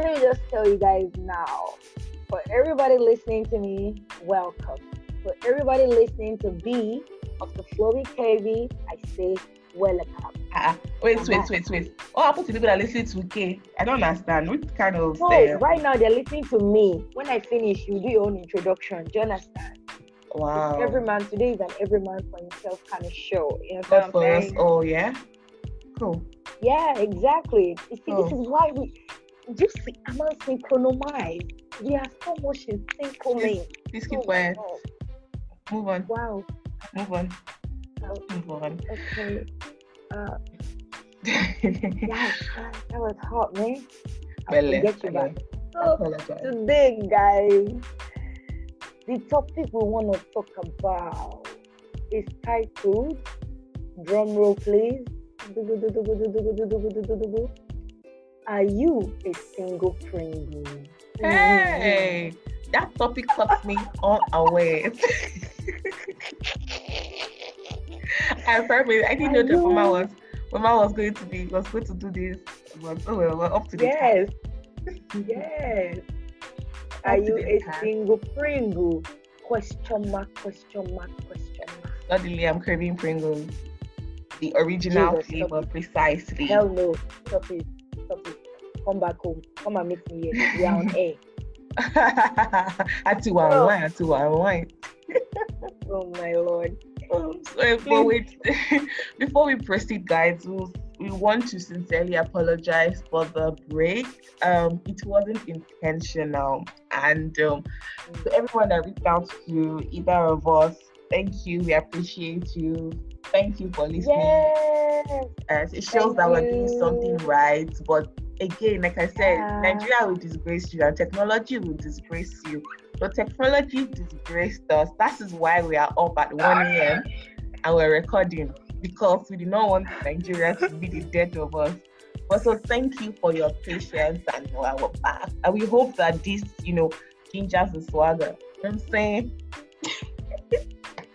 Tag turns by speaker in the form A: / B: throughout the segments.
A: let me just tell you guys now. For everybody listening to me, welcome. For everybody listening to B of the Flowy KB, I say welcome.
B: Uh, wait, wait, wait, wait. What happened to people that listen to K? I don't understand. What kind of.
A: No, uh, right now they're listening to me. When I finish, you do your own introduction. Do you understand?
B: Wow.
A: It's every man today is an every man for himself kind of show. You know
B: what I'm saying? Oh, yeah. Cool.
A: Yeah, exactly. You see, oh. this is why we. You see, I'm not synchronized. We are so much in sync.
B: Please, please keep quiet. Move on.
A: Wow.
B: Move on. Oh, Move on.
A: Okay. Uh, yeah, that was hot, man. I will get you back. So today, guys, the topic we want to talk about is titled drum roll please. Are you a single Pringle?
B: Hey, mm-hmm. that topic caught me unaware. I probably I didn't know that Mama was Mama was going to be was going to do this. But oh well, we're up to the
A: Yes. yes. Are you a single Pringle? Question mark, question mark, question mark.
B: Suddenly I'm craving Pringles. The original Jesus, flavor precisely.
A: Hell no. Stop it. Stop it. Come back home. Come and meet me here. We are on air.
B: Ati wa wine, ati wa wine.
A: Oh my lord.
B: Um, so, but wait, before we proceed, guys, we'll, we want to sincerely apologize for the break. Um, it wasn't intentional, and um, to everyone that reached out to either of us, thank you. We appreciate you. Thank you for listening.
A: Yes.
B: It shows thank that we're doing something right, but again, like I said, yeah. Nigeria will disgrace you and technology will disgrace you. But technology disgraced us. That is why we are up at 1 a.m. and we're recording because we do not want Nigeria to be the death of us. But so thank you for your patience and our back. And we hope that this, you know, gingers the swagger. You know I'm saying?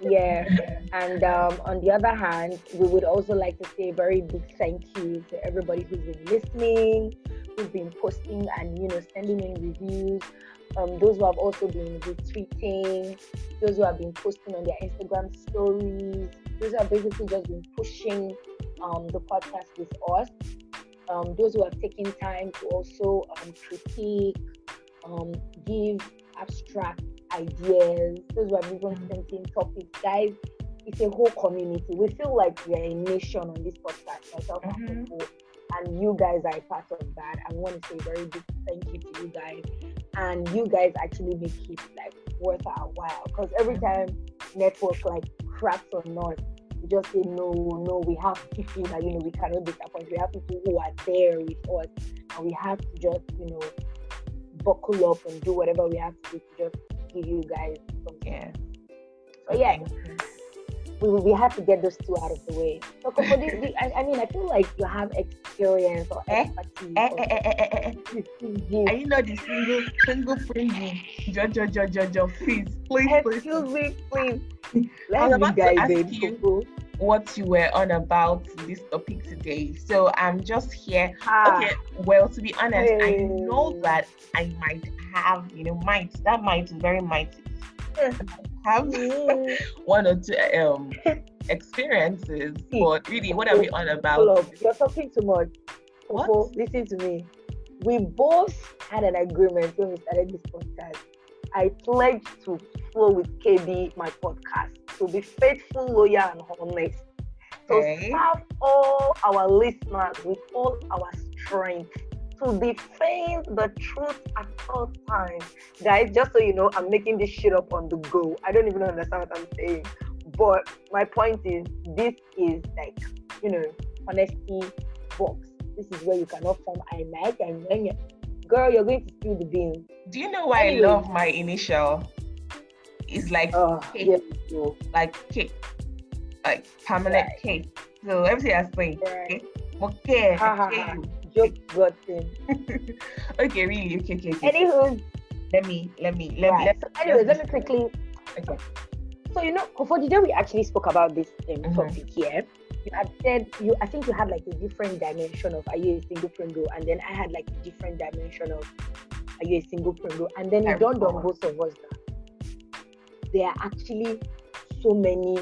A: Yeah. And um, on the other hand, we would also like to say a very big thank you to everybody who's been listening, who's been posting and you know sending in reviews. Um, those who have also been retweeting, those who have been posting on their Instagram stories, those who have basically just been pushing um, the podcast with us. Um, those who have taken time to also um, critique, um, give abstract ideas, those who have even sent in topics. Guys, it's a whole community. We feel like we're a nation on this podcast, myself mm-hmm. and people, and you guys are a part of that. I want to say a very big thank you to you guys. And you guys actually make it like worth our while. Because every time network like cracks or not, we just say no, no, we have people that you know we cannot disappoint. We have people who are there with us and we have to just, you know, buckle up and do whatever we have to do to just give you guys something. Yeah. But yeah, we, we have to get those two out of the way. So, for this, I, I, mean, I feel like you have experience or eh, expertise. Eh, eh, eh, eh, eh,
B: eh. Are you not the single, single friend? Jo, jo, jo, jo, jo, please, please,
A: please. Excuse me, please. Let me guys in.
B: What you were on about this topic today. So I'm just here. Ah. Okay, well, to be honest, hey. I know that I might have, you know, might. That might is very mighty. have one or two um experiences, but really, what are we on about?
A: Love, You're talking too much. What? listen to me. We both had an agreement when we started this podcast. I pledged to flow with KB, my podcast, to be faithful, loyal, and honest. To okay. serve all our listeners with all our strength to defend the truth at all times. Guys, just so you know, I'm making this shit up on the go. I don't even understand what I'm saying. But my point is, this is like, you know, honesty box. This is where you cannot form I like and when you girl, you're going to spill the beans.
B: Do you know why anyway. I love my initial? It's like uh, K, yeah. like K, like permanent right. K. So everything I say, right. Okay, okay
A: joke gotten.
B: okay, really? Okay, okay, okay.
A: Anywho,
B: let me, let me, let
A: right.
B: me. Let,
A: so anyways, let me quickly. Okay. So you know, for today we actually spoke about this um, mm-hmm. topic here, you had said you I think you had like a different dimension of are you a single pringle and then I had like a different dimension of are you a single pringle and then it dawned on both of us that there are actually so many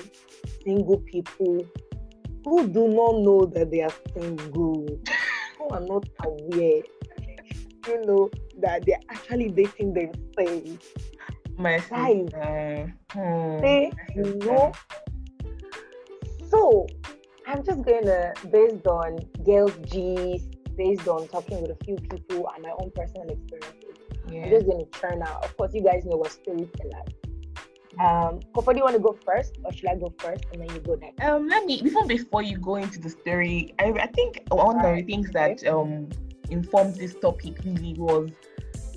A: single people who do not know that they are single, who are not aware, you know, that they're actually dating themselves.
B: My
A: Guys,
B: sister. Hmm.
A: they know. So I'm just gonna, based on girls' G's, based on talking with a few people and my own personal experiences,
B: Yeah.
A: I'm just gonna churn out. Of course, you guys know what storytellers. Um, Kofo, do you want to go first, or should I go first and then you go next?
B: Um, let me even before you go into the story, I, I think one of the things that um informed this topic really was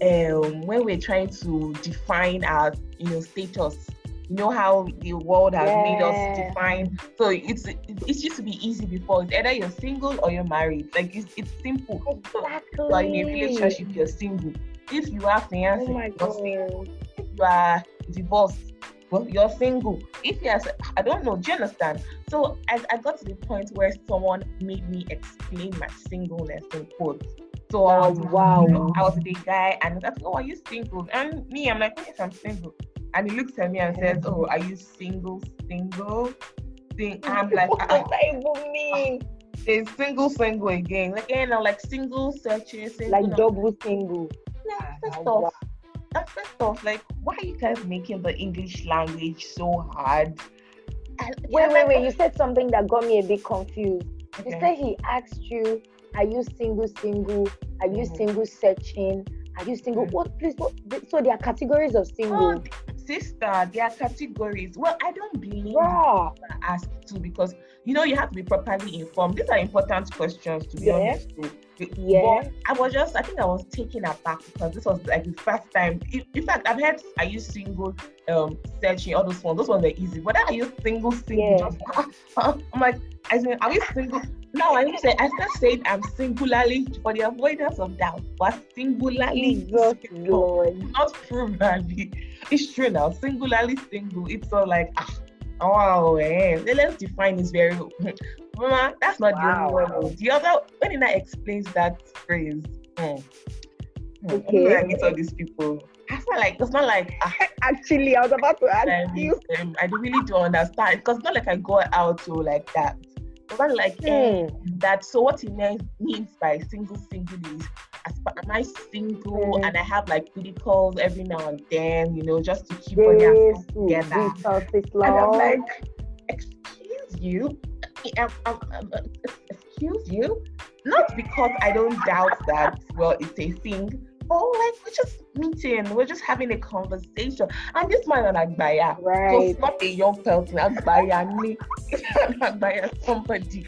B: um when we're trying to define our you know status. You know how the world has made us define. So it's it, it used to be easy before. It's either you're single or you're married. Like it's it's simple.
A: Exactly.
B: are in a relationship, you're single. If you are fiancé,
A: Oh
B: you're single. If you are divorced, well, you're single. If you're, I don't know, do you understand? So I, I got to the point where someone made me explain my singleness in quotes. So I was,
A: Wow.
B: you know, I was a guy and that's, oh, are you single? And me, I'm like, yes, I'm single. And he looks at me and says, oh, are you single, single? Sing- I'm like,
A: what
B: uh,
A: does that even mean?
B: it's single, single again. Like, you know, like single searching, single.
A: Like double single.
B: Yeah, first
A: Wow.
B: First off, like, why are you guys making the English language so hard? And,
A: Wait, wait, wait. You said something that got me a bit confused. You said he asked you, Are you single, single? Are you
B: Mhm.
A: single searching? Are you single?
B: Mhm.
A: What please what so there are categories of
B: Oh,
A: single.
B: sister, there are categories. Well, I don't believe
A: Wow.
B: I ask too because you know you have to be properly informed. These are important questions to be
A: Yeah.
B: honest. too.
A: Yeah.
B: But I was just, I think I was taken aback because this was like the first time. In, fact, I've heard are you single, um, searching all those ones. Those ones are easy. But are you single, single?
A: Yeah.
B: Just, I'm like, I mean, are we single? No, I say I start saying I'm singularly for the avoidance of doubt, but singularly single not plurally. It's true now. Singularly single. It's all like ah, oh eh. Let's define this very. Mama, that's not
A: Wow.
B: the only one. The other when Ina explains that phrase. Hmm. Hmm.
A: Okay.
B: I meet all these people, I feel like it's not like ah,
A: Actually, I was about to ask
B: um,
A: you.
B: um, I really don't understand because not like I go out to like that. It's not like
A: Hmm.
B: that. So what he means means by single single is am I single
A: Mm.
B: and I have like video calls every now and then, you know, just to keep on
A: Yes,
B: together.
A: Jesus is
B: And I'm like, excuse you, Um, um, um, uh, excuse you, not because I don't doubt that. Well, it's a thing. But like we're just meeting, we're just having a conversation, and this man and Agbaya, so
A: Right.
B: it's not a young person, Agbaya me, Agbaya somebody.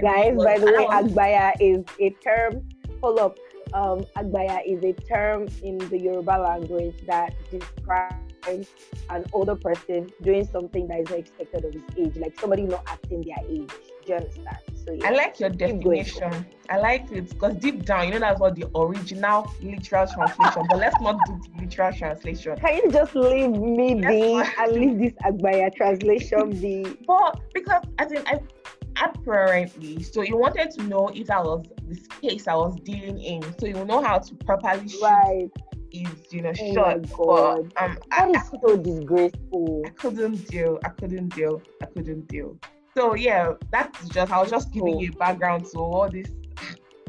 A: Guys, by the
B: I
A: way, Agbaya is a term. Hold up. Um, Agbaya is a term in the Yoruba language that describes an older person doing something that is not expected of his age, like somebody not acting their age. Do you understand? So yeah.
B: I like your
A: going.
B: definition. I like it because deep down, you know that's what the original literal translation. but let's not do the literal translation.
A: Can you just leave me be and leave this Agbaya translation be?
B: But because I think I apparently, so you wanted to know if I was the space I was dealing in, so you know how to properly shoot
A: Right.
B: Is you know
A: Oh
B: short.
A: my God.
B: But um, I,
A: That is so disgraceful.
B: I couldn't deal. I couldn't deal. I couldn't deal. So yeah, that's just I was just giving you a background to all this.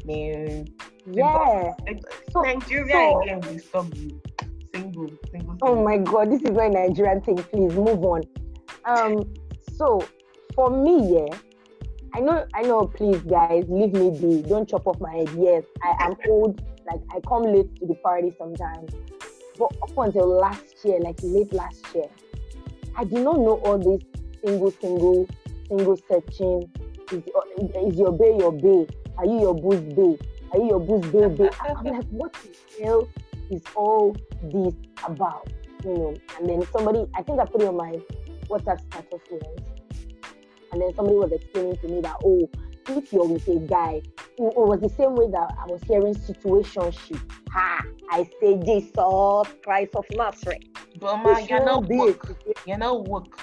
B: Man,
A: Yeah.
B: Like,
A: So-
B: Nigeria
A: so-
B: again will stop you. Single, single.
A: Oh my god, this is my Nigerian thing. Please move on. Um, so for me, yeah, I know, I know. Please, guys, leave me be. Don't chop off my head. Yes, I am old. Like I come late to the party sometimes. But up until last year, like late last year, I did not know all this single, single, single searching. Is, uh, is your bay your bay? Are you your booze bay? Are you your booze bay bay? I'm like, what the hell is all this about? You know, and then somebody, I think I put it on my WhatsApp status once, and then somebody was explaining to me that, oh, if you're with a guy, it, it was the same way that I was hearing situationship. Ha! I say Jesus Christ of Nazareth.
B: But man, you're not
A: shouldn't be a
B: woke. You're not woke.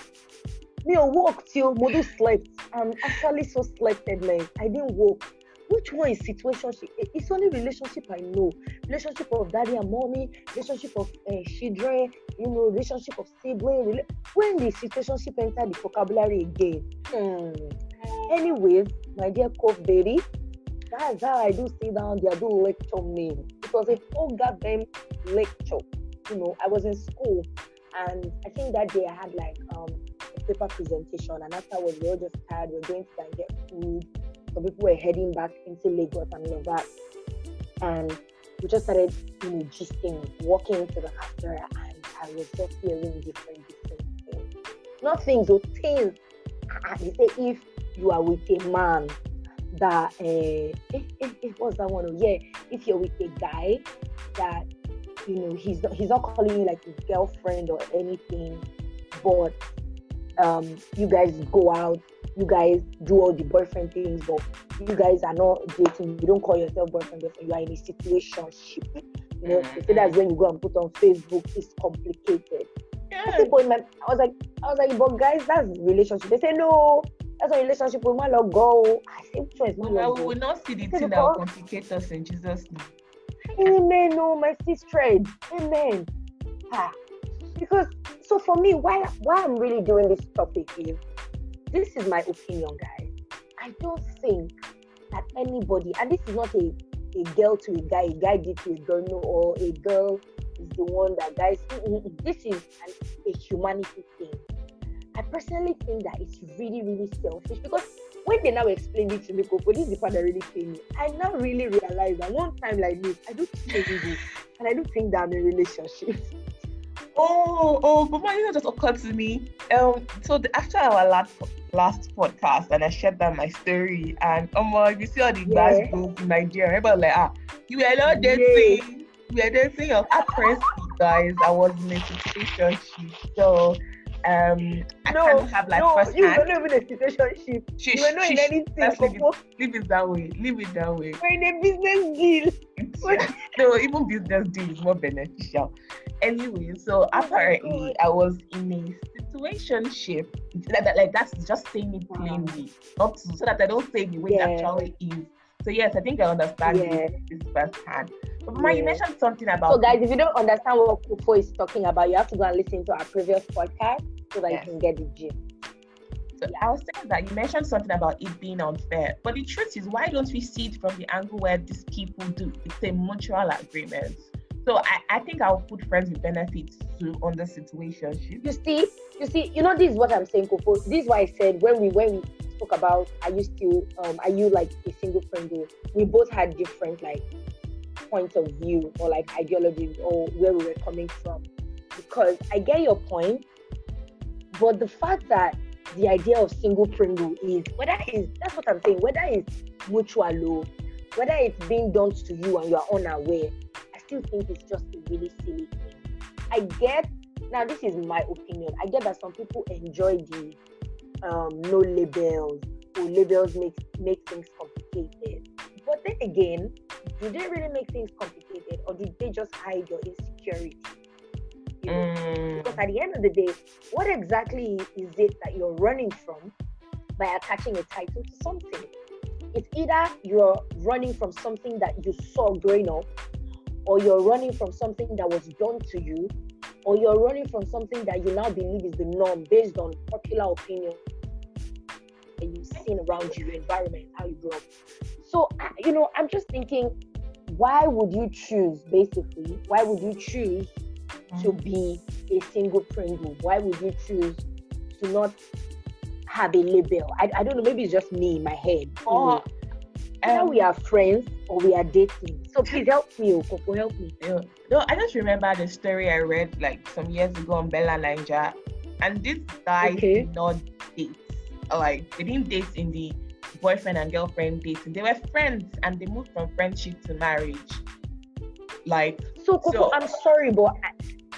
A: Me, I woke till Modu slept. I'm actually so sleepted, man. I didn't work. Which one is situationship? It's only relationship I know. Relationship of daddy and mommy, relationship of uh, children, you know, relationship of sibling. Rela- when the situationship enter the vocabulary again. Hmm. Anyways, my dear Cove Baby, that's how I do sit down there, do lecture me. It was a whole goddamn lecture. You know, I was in school and I think that day I had like um, a paper presentation and afterwards we were just tired, we are going to and get food. Some people were heading back into Lagos and all that. And we just started, you know, gisting, walking into the cafeteria and I was just hearing different, different things. Not things, or things. They say if you are with a man that uh, eh, eh, eh, what's that one? Oh, yeah, if you're with a guy that you know he's not he's not calling you like his girlfriend or anything, but um, you guys go out, you guys do all the boyfriend things, but you guys are not dating. You don't call yourself boyfriend, girlfriend. You are in a situation. You know, they say that's when you go and put on Facebook. It's complicated. Yeah. I, my, I was like, I was like, but guys, that's relationship. They say no, that's a relationship with my love go. I say, which one is my
B: love? We will not see the thing that will complicate us in Jesus' name.
A: Amen. No, my sister. Amen. Ah. Because so for me, why why I'm really doing this topic is this is my opinion, guys. I don't think that anybody, and this is not a, a girl to a guy, a guy did to a girl, no, or a girl is the one that guys. Mm, mm, mm, this is an, a humanity thing. I personally think that it's really, really selfish because when they now explain it to me, Coco, this is the part that really came me. I now really realize that one time like this, I don't think this, and I don't think that I'm in a relationship.
B: Oh, oh, but my just occurred to me. Um, so the, after our last last podcast, and I shared that my story, and um, uh, you see all the yeah. bad girls in Nigeria, remember like ah, you were not dating, yeah. you were dating your friends, guys. I was in a situation, so um I no, kind of have like
A: no,
B: first
A: you were not even a situationship. She, you were not in anything. Leave
B: it, leave it that way. Leave it that way.
A: We're in a business deal.
B: no, even business deal is more beneficial. Anyway, so oh apparently I was in a situationship. Like, like that's just saying it plainly, not so that I don't say the way yeah. it actually is. So yes, I think I understand yeah. this, this firsthand. But yeah. you mentioned something about.
A: So guys, if you don't understand what Kofo is talking about, you have to go and listen to our previous podcast so that yes. you can get the gist.
B: So yeah. I was saying that you mentioned something about it being unfair, but the truth is, why don't we see it from the angle where these people do? It's a mutual agreement. So I, I think I'll put friends with benefits to on the situation.
A: You see, you see, you know, this is what I'm saying, Kofo. This is why I said when we when we spoke about are you still um are you like a single friend we both had different like points of view or like ideologies or where we were coming from. Because I get your point, but the fact that the idea of single Pringle is whether it's that's what I'm saying, whether it's mutual love, whether it's being done to you and you are unaware, I still think it's just a really silly thing. I get now this is my opinion. I get that some people enjoy the um, no labels or labels make make things complicated. But then again, do they really make things complicated or do they just hide your insecurity? You mm. Because at the end of the day, what exactly is it that you're running from by attaching a title to something? It's either you're running from something that you saw growing up, or you're running from something that was done to you, or you're running from something that you now believe is the norm based on popular opinion that you've seen around you, your environment, how you grew up. So, you know, I'm just thinking, why would you choose, basically, why would you choose to mm. be a single Pringle? Why would you choose to not have a label? I, I don't know, maybe it's just me in my head. Or either um, we are friends or we are dating. So please help me, Okoko, help me.
B: No, I just remember the story I read like some years ago on Bella Naija. And this guy okay. did not date. Like they didn't date in the boyfriend and girlfriend dating. They were friends and they moved from friendship to marriage. Like
A: so, Coco, so I'm sorry, but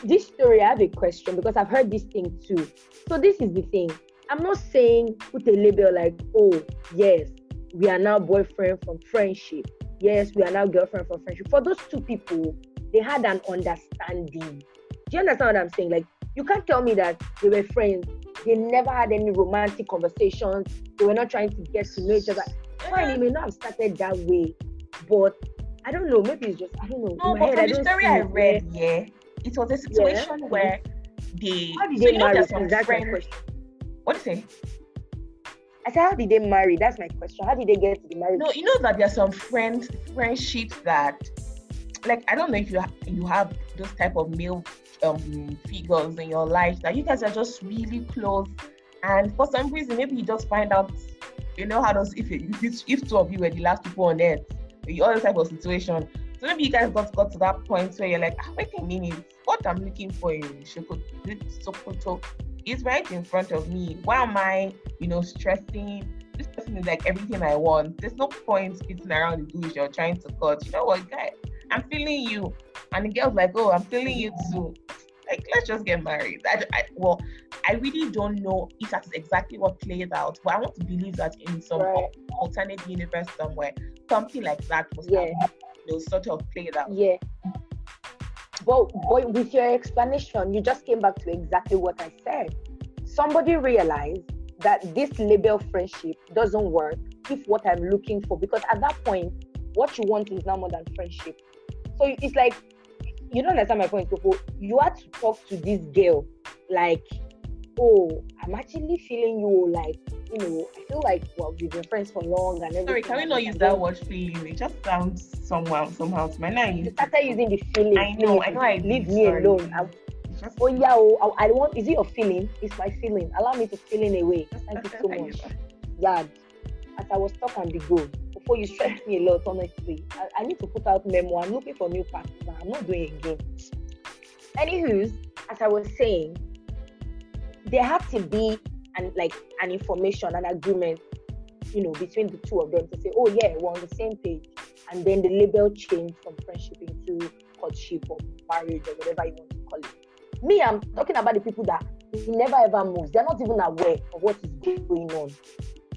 A: this story I have a question because I've heard this thing too. So this is the thing. I'm not saying put a label like, oh yes, we are now boyfriend from friendship. Yes, we are now girlfriend from friendship. For those two people, they had an understanding. Do you understand what I'm saying? Like you can't tell me that they were friends, They never had any romantic conversations. They were not trying to get to know each other. Fine, it may not have started that way, but I don't know. Maybe it's just I don't know.
B: No, but
A: head,
B: from the story I read, yeah, it was a situation yeah. where they.
A: How did so they marry? That's my question.
B: What do you say?
A: I said, how did they marry? That's my question. How did they get to the marriage?
B: No, you know that there are some friends friendships that, like, I don't know if you ha- you have those type of male um, figures in your life that you guys are just really close, and for some reason maybe you just find out, you know how those if if, if two of you were the last people on earth, all this type of situation. So maybe you guys got got to that point where you're like, ah, wait a minute, what I'm looking for in Sokoto is right in front of me. Why am I, you know, stressing? This person is like everything I want. There's no point sitting around the bush or trying to cut. You know what, guy? I'm feeling you. And the girl's like, oh, I'm feeling you too. Like, let's just get married. I, I, well, I really don't know if that's exactly what played out, but I want to believe that in some right. alternate universe somewhere, something like that was yeah. you know, sort of played out.
A: Yeah. But, but with your explanation, you just came back to exactly what I said. Somebody realized that this label friendship doesn't work if what I'm looking for, because at that point, what you want is now more than friendship. So it's like, you don't understand my point, Coco. You had to talk to this girl, like, oh, I'm actually feeling you, like, you know, I feel like well, we've been friends for long and everything.
B: Sorry, can we not use that word feeling? It just sounds somehow somehow to my name.
A: You started using the feeling.
B: I know, I know. I
A: leave me sorry. alone. I, just, oh yeah, oh, I, I want. Is it your feeling? It's my feeling. Allow me to feel in a way. Thank you so much. Yeah. As I was stuck on the go, before you stressed me a lot, honestly, I, I need to put out memo. I'm looking for new partner. I'm not doing it again. Anywho's, as I was saying, there had to be and like an information, an agreement, you know, between the two of them to say, oh yeah, we're on the same page. And then the label changed from friendship into courtship or marriage or whatever you want to call it. Me, I'm talking about the people that never ever moves. They're not even aware of what is going on.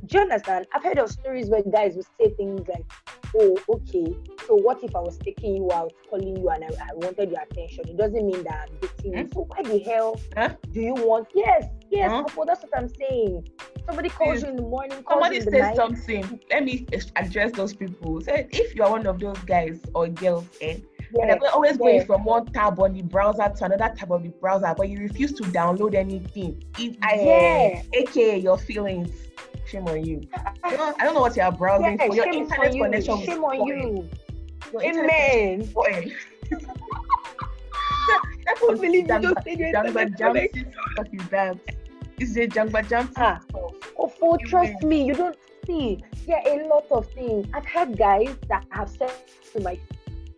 A: Do you understand? I've heard of stories where guys will say things like, oh, okay, so what if I was taking you out, calling you, and I, I wanted your attention? It doesn't mean that I'm dating you. Hmm? So why the hell huh? do you want? Yes, yes, huh? that's what I'm saying. Somebody calls you in the morning.
B: Somebody
A: says night.
B: something. Let me address those people. Say, if you are one of those guys or girls, eh, yeah, and they're always yeah. going from one tab on the browser to another tab of the browser, but you refuse to download anything. If I, yeah. aka your feelings, shame on you. I don't, I don't know what you're browsing yeah, for. Your internet connection
A: you. Shame on you. Amen.
B: I don't believe you don't say your Jamba Jam stuff is it Jamba Jam ah.
A: Oh, for trust me, you don't see. Yeah, a lot of things. I've had guys that have said to my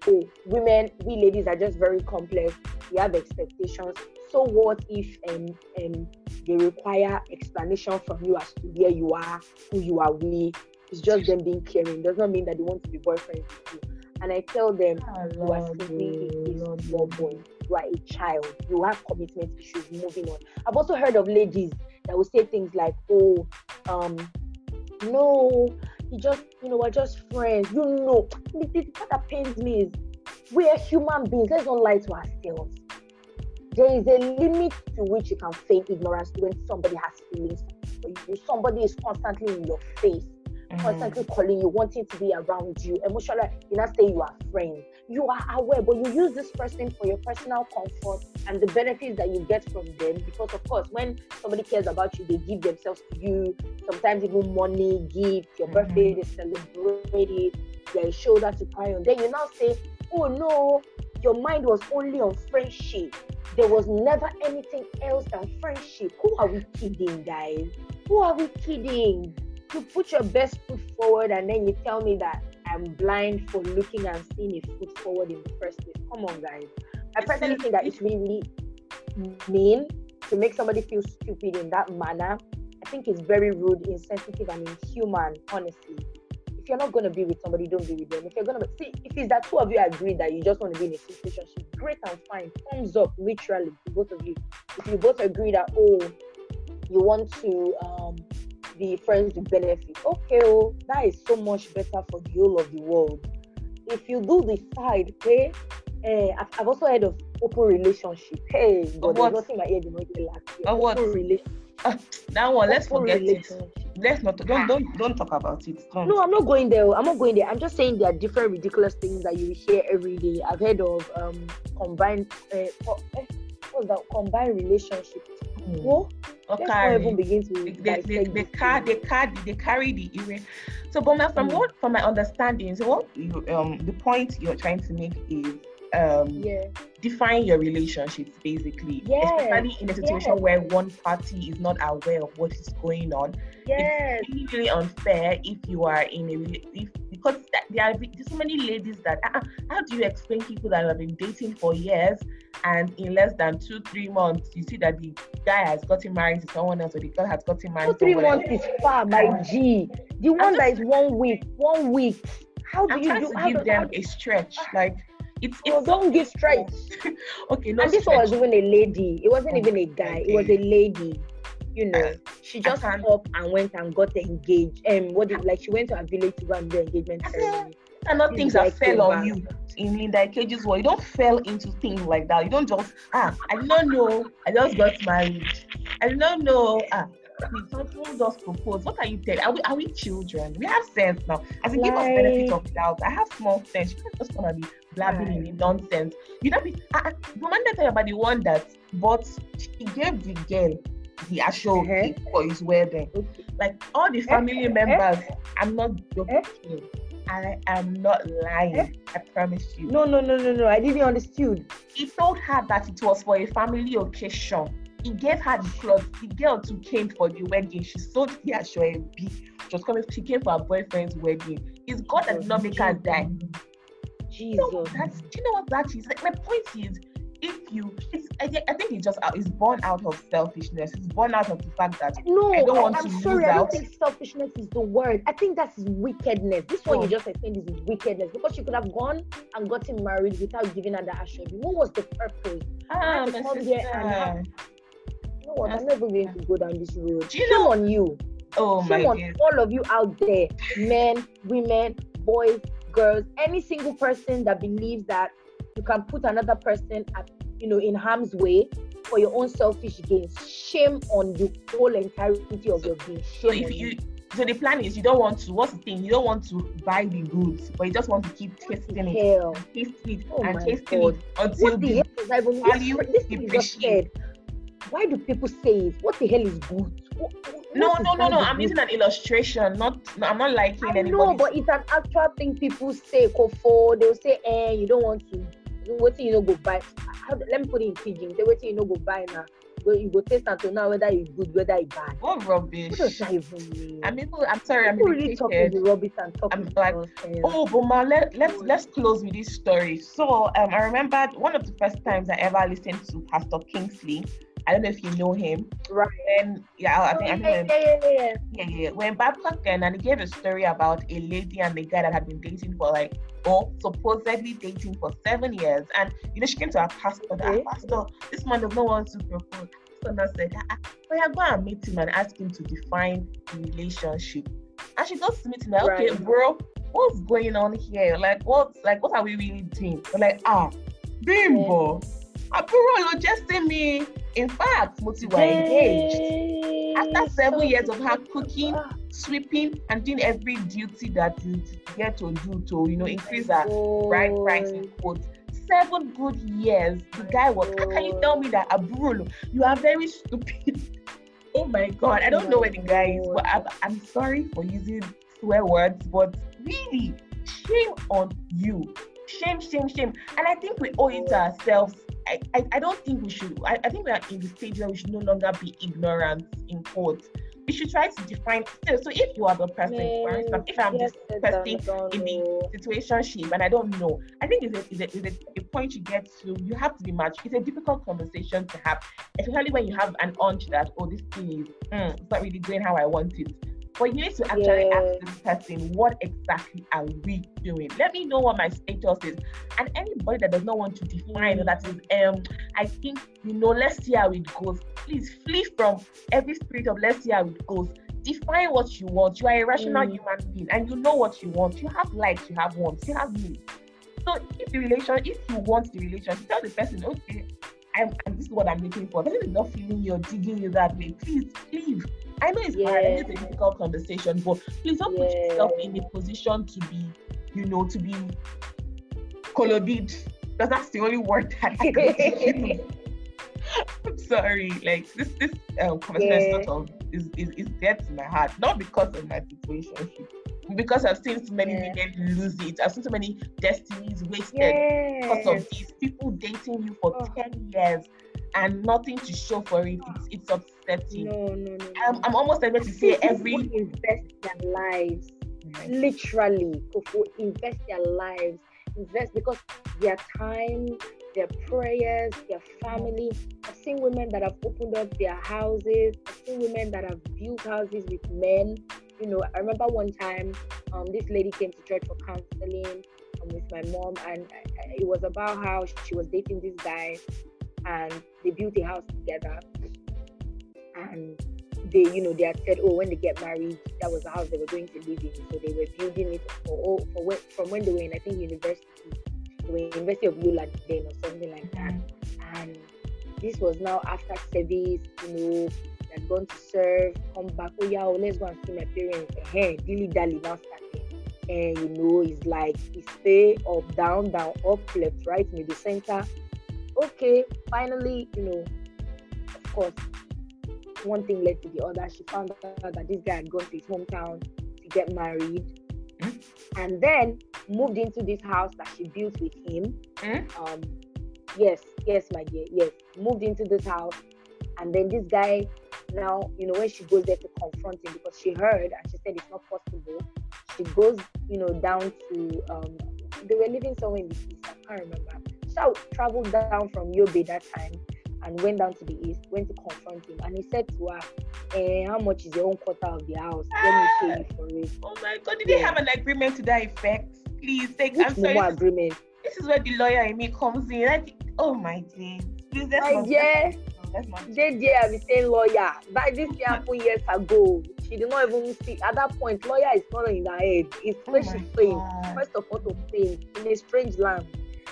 A: oh, women, we ladies are just very complex. We have expectations. So what if um, um they require explanation from you as to where you are, who you are with? It's just them being caring. Does not mean that they want to be boyfriends with you. And I tell them, you are simply a small boy. You are a child. You have commitment issues. Moving on. I've also heard of ladies that will say things like, "Oh, um, no, you just, you know, we're just friends. You know, part that pains me is we are human beings. Let's not lie to ourselves. There is a limit to which you can feign ignorance when somebody has feelings for you. Somebody is constantly in your face, constantly calling you, wanting to be around you. Emotionally, you not say you are friends. You are aware, but you use this person for your personal comfort and the benefits that you get from them. Because of course, when somebody cares about you, they give themselves to you. Sometimes even money, gifts, your mm-hmm. birthday, they celebrate it. A shoulder to cry on. Then you now say, "Oh no, your mind was only on friendship." There was never anything else than friendship. Who are we kidding, guys? Who are we kidding? You put your best foot forward and then you tell me that I'm blind for looking and seeing a foot forward in the first place. Come on, guys. I personally think that it's really mean to make somebody feel stupid in that manner. I think it's very rude, insensitive, and inhuman, honestly if you're not going to be with somebody, don't be with them. If you're going to see, if it's that two of you agree that you just want to be in a situation, great and fine. Thumbs up, literally, to both of you. If you both agree that, oh, you want to um, be friends with benefit, okay, oh, that is so much better for the whole of the world. If you do decide, hey, eh, I've, I've also heard of open relationship. Hey, but there's nothing my ear did not hear last year.
B: what?
A: Open relationship
B: uh, that one, let's forget it. Let's not don't don't don't talk about it. Don't.
A: No, I'm not going there. I'm not going there. I'm just saying there are different ridiculous things that you hear every day. I've heard of um combined uh, what's that combined relationship. Mm. What? Okay. Let's not even begin to
B: they, they, they, they, car, they, car, they carry the event. So, but my, from mm. what from my understanding, so what you um the point you're trying to make is um yeah. define your relationships basically yes. especially in a situation yes. where one party is not aware of what is going on yes. it's really, really unfair if you are in a if because there are so many ladies that uh, how do you explain people that have been dating for years and in less than two three months you see that the guy has gotten married to someone else or the girl has gotten married
A: two three months is far my g the one just, that is one week one week how do
B: I'm
A: you do,
B: to give them a stretch like it's, it's
A: oh, don't get straight.
B: okay, no.
A: And this was even a lady. It wasn't even a guy. It was a lady. You know, uh, she just up and went and got engaged. And um, what is like she went to a village to go and do engagement ceremony.
B: And not things that fell on you in Linda Ikeji's world. You don't fell into things like that. You don't just ah, I don't know. I just got married. I don't know. Ah, someone just propose. What are you telling? Are we, are we children? We have sense now. As in, like, give us benefit of doubt. I have small sense. You can't just and be blabbing right. in nonsense. You know, I, I, Mama tell about the one that, but he gave the girl the actual uh-huh. for his wedding. Okay. Like all the family uh-huh. members, I'm not joking. Uh-huh. I am not lying. I promise you.
A: No, no, no, no, no. I didn't understand.
B: He told her that it was for a family occasion. He gave her the clothes. The girl too came for the wedding. She sold the actual B. She was coming. She came for her boyfriend's wedding. It's God that did not make her die.
A: Jesus.
B: You know, that's, do you know what that is? Like, my point is, if you, it's, I, I think it's just out, it's born out of selfishness. It's born out of the fact that
A: no,
B: I don't want
A: I'm
B: to
A: sorry, I don't
B: out.
A: think selfishness is the word. I think that's wickedness. This one you just explained is wickedness because she could have gone and gotten married without giving her the assurance. What was the purpose?
B: Ah, my sister.
A: You know what? I'm never going to go down this road.
B: You
A: Shame
B: know?
A: on you.
B: Oh
A: Shame
B: my
A: on
B: God.
A: all of you out there, men, women, boys, girls, any single person that believes that you can put another person at you know in harm's way for your own selfish gains. Shame on the whole entirety of your being.
B: So if
A: on
B: you so the plan is you don't want to what's the thing you don't want to buy the goods but you just want to keep tasting it and taste it
A: Oh
B: and tasting it until
A: the
B: the
A: hell is even
B: value
A: this thing is just
B: depreciates.
A: Why do people say it? What the hell is good? What- what
B: No, no, no, no. I'm
A: good?
B: using an illustration. Not, no, I'm not liking
A: I
B: anybody.
A: know, but it's an actual thing people say. Kofo, they'll say, eh, you don't want to. What you know go buy? How, let me put it in pidgin. Say, what you know go buy now? Go, you go taste until now whether it's good, whether it's bad.
B: what rubbish?
A: What does that even mean?
B: I'm able, I'm sorry, I'm
A: really talk
B: irritated.
A: the rubbish and talk
B: I'm like. Oh, but ma, let, let's let's close with this story. So, um, I remember one of the first times I ever listened to Pastor Kingsley. I don't know if you know him.
A: right.
B: Then, yeah, I think, I
A: Oh,
B: think
A: yeah,
B: when-
A: yeah, yeah, yeah.
B: yeah, yeah. When Babcock then and he gave a story about a lady and the guy that had been dating for like, oh, supposedly dating for seven years. And you know, she came to our pastor,
A: Okay.
B: "Ah, Pastor, this man does not want to propose. So now said, ah, ah, oh yeah, go and meet him and ask him to define the relationship. And she goes to meet him, like, okay, bro, what's going on here? Like, what's like, what are we really doing? We're like, ah, bimbo. Àbúrò ló jẹ́ sí mi. In fact, mo ti wà engaged. After seven years of her cooking, sweeping and doing every duty that you get to do to you know increase her bride price in quotes. Seven good years. The guy was how can you tell me that aburulo you are very stupid. Oh my god. I don't know where the guy is but I'm, I'm sorry for using swear words but really shame on you shame shame shame and i think we owe it to ourselves I, I, I don't think we should I, I think we are in the stage where we should no longer be ignorant in court. we should try to define so, so if you are the person for instance if i'm this person in the situationship and I don't know. I think it's a, it's a, it's a, a point you get to, you have to be matched. It's a difficult conversation to have, especially when you have an hunch that, oh, this thing is mm, it's not really going how I want it. But you need to actually
A: Yeah.
B: ask this person, what exactly are we doing? Let me know what my status is. And anybody that does not want to define or that is, um, I think, you know, let's see how it goes. Please flee from every spirit of let's see how it goes define what you want. You are a rational
A: Mm.
B: human being and you know what you want. You have likes, you have wants, you have needs. So if the relation, if you want the relationship, tell the person, okay, I'm, and this is what I'm looking for. Person is not feeling you or digging you that way. Please leave. I know it's yeah. hard. I know it's a difficult conversation, but please don't yeah. put yourself in a position to be, you know, to be colobid. Because that's the only word that I can use. I'm sorry. Like this, this um, conversation yeah. sort of is, is, is dear to my heart. Not because of my situation, because I've seen so many yeah. women lose it. I've seen so many destinies wasted yes. because of these people dating you for oh. 10 years and nothing to show for it. It's, it's upsetting.
A: No, no, no.
B: I'm, I'm almost able to say every
A: invest their lives. Literally, to invest their lives. Invest because their time, their prayers, their family. I've seen women that have opened up their houses. I've seen women that have built houses with men you know, I remember one time um, this lady came to church for counseling um, with my mom, and it was about how she was dating this guy, and they built a house together. And they, you know, they had said, oh, when they get married, that was the house they were going to live in. So they were building it for, oh, for when, from when they were in, I think, university. Were in University of Lola then or something like that. And this was now after service, you know, had gone to serve, come back, oh yeah, oh, let's go and see my parents. Hey, dilly dally now starting. And you know, it's like he stay up, down, down, up, left, right, middle, center. Okay, finally, you know, of course, one thing led to the other. She found out that this guy had gone to his hometown to get married. Mm. And then moved into this house that she built with him. Mm. Um, yes, yes, my dear, yes. Moved into this house, and then this guy now, you know, when she goes there to confront him because she heard and she said it's not possible, she goes, you know, down to um they were living somewhere in the east, I can't remember. So traveled down from Yobe that time and went down to the east, went to confront him, and he said to her, eh, "How much is your own quarter of the house? Let me pay you for it."
B: Oh my God! Did yeah. they have an agreement to that effect? Please, take.
A: Which I'm sorry. agreement?
B: This is where the lawyer in me comes in. Like, oh my God! Please, let's
A: not. Yeah. JJ, I be saying lawyer. That this happened years ago. She did not even see at that point. Lawyer is not in her head. It's oh where she's playing. First of all, to play in a strange land.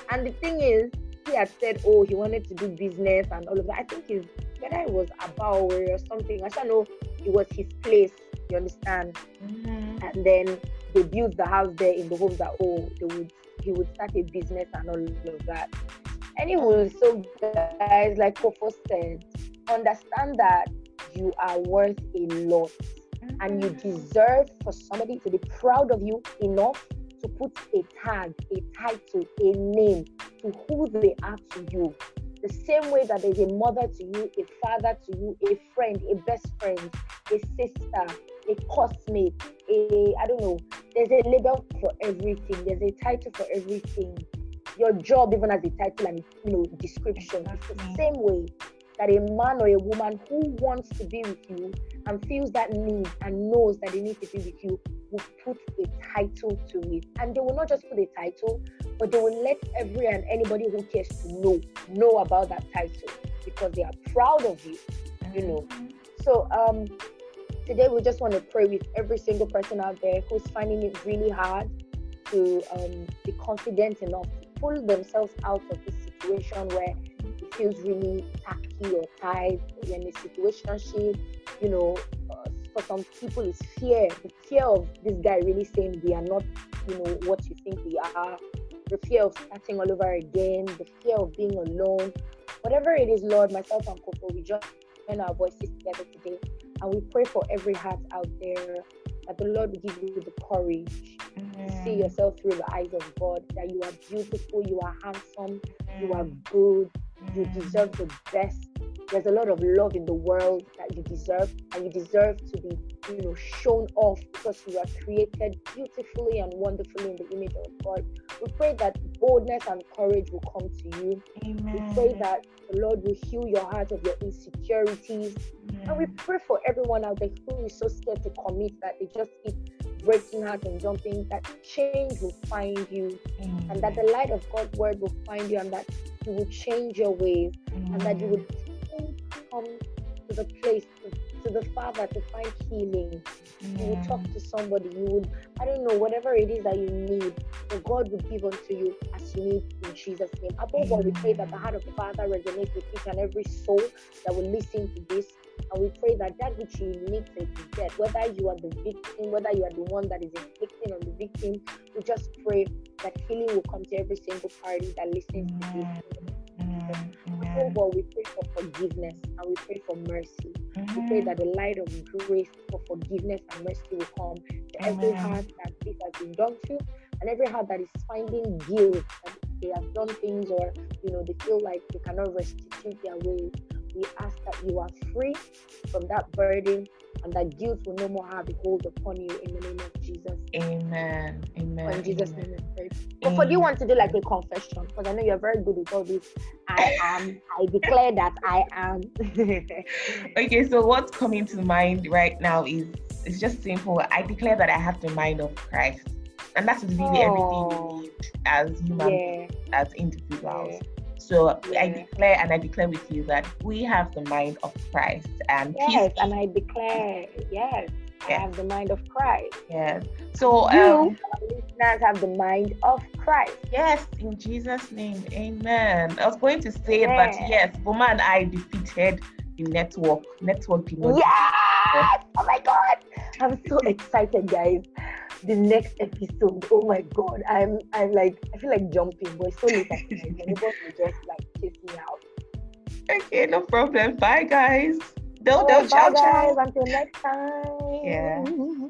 A: And the thing is, he had said, oh, he wanted to do business and all of that. I think he's whether it was about or something. I don't know. It was his place. You understand? Mm-hmm. And then they built the house there in the hope that oh, they would he would start a business and all of that. Anyway, so guys, like Kofo said, understand that you are worth a lot and you mm-hmm. deserve for somebody to be proud of you enough to put a tag, a title, a name to who they are to you. The same way that there's a mother to you, a father to you, a friend, a best friend, a sister, a cosmate, a I don't know. There's a label for everything. There's a title for everything your job even as a title and you know description. It's the same way that a man or a woman who wants to be with you and feels that need and knows that they need to be with you will put a title to it. And they will not just put a title, but they will let every and anybody who cares to know know about that title because they are proud of you, you know. So um today we just want to pray with every single person out there who's finding it really hard to um, be confident enough to pull themselves out of this situation where feels really tacky or tight. You're in a situation, you know, uh, for some people, it's fear the fear of this guy really saying we are not, you know, what you think we are, the fear of starting all over again, the fear of being alone. Whatever it is, Lord, myself and Coco, we just join our voices together today and we pray for every heart out there that the Lord will give you the courage mm-hmm. to see yourself through the eyes of God, that you are beautiful, you are handsome, mm-hmm. you are good. You deserve the best. There's a lot of love in the world that you deserve, and you deserve to be, you know, shown off because you are created beautifully and wonderfully in the image of God. We pray that boldness and courage will come to you. Amen. We pray that the Lord will heal your heart of your insecurities. And we pray for everyone out there who is so scared to commit that they just keep breaking out and jumping, that change will find you, mm. and that the light of God's word will find you, and that you will change your ways, mm. and that you would come to the place to to the Father to find healing. You would talk to somebody. You would, I don't know, whatever it is that you need, that God would give unto you as you need in Jesus' name. Above all, we pray that the heart of the Father resonates with each and every soul that will listen to this. And we pray that that which you need to get, whether you are the victim, whether you are the one that is inflicting on the victim, we just pray that healing will come to every single party that listens to this. We pray for forgiveness and we pray for mercy. We pray that the light of grace for forgiveness and mercy will come to every heart that this has been done to, and every heart that is finding guilt that they have done things or you know they feel like they cannot restitute their ways. We ask that you are free from that burden and that guilt will no more have a hold upon you in the name of Jesus.
B: Amen. Amen.
A: In Jesus'
B: Amen.
A: name pray. But for you want to do like a confession, because I know you're very good with all this. I am, I declare that I am.
B: Okay, so what's coming to mind right now is it's just simple. I declare that I have the mind of Christ. And that is really everything
A: Oh.
B: we need as human
A: yeah.
B: as individuals.
A: Yeah.
B: So I declare and I declare with you that we have the mind of Christ and
A: Yes, and I declare, yes, I have the mind of Christ.
B: Yes. So
A: You,
B: um,
A: listeners, have the mind of Christ.
B: yes, in Jesus' name, Amen. I was going to say that
A: Yeah.
B: yes, woman, I defeated the network. Network did.
A: Yes! Oh my God! I'm so excited, guys. The next episode. Oh my God! I'm I'm like I feel like jumping, but it's so late at night. My neighbors will just like chase me out.
B: Okay, no problem. Bye, guys. Don't, don't,
A: bye,
B: ciao, ciao.
A: guys. Until next time.
B: Yeah.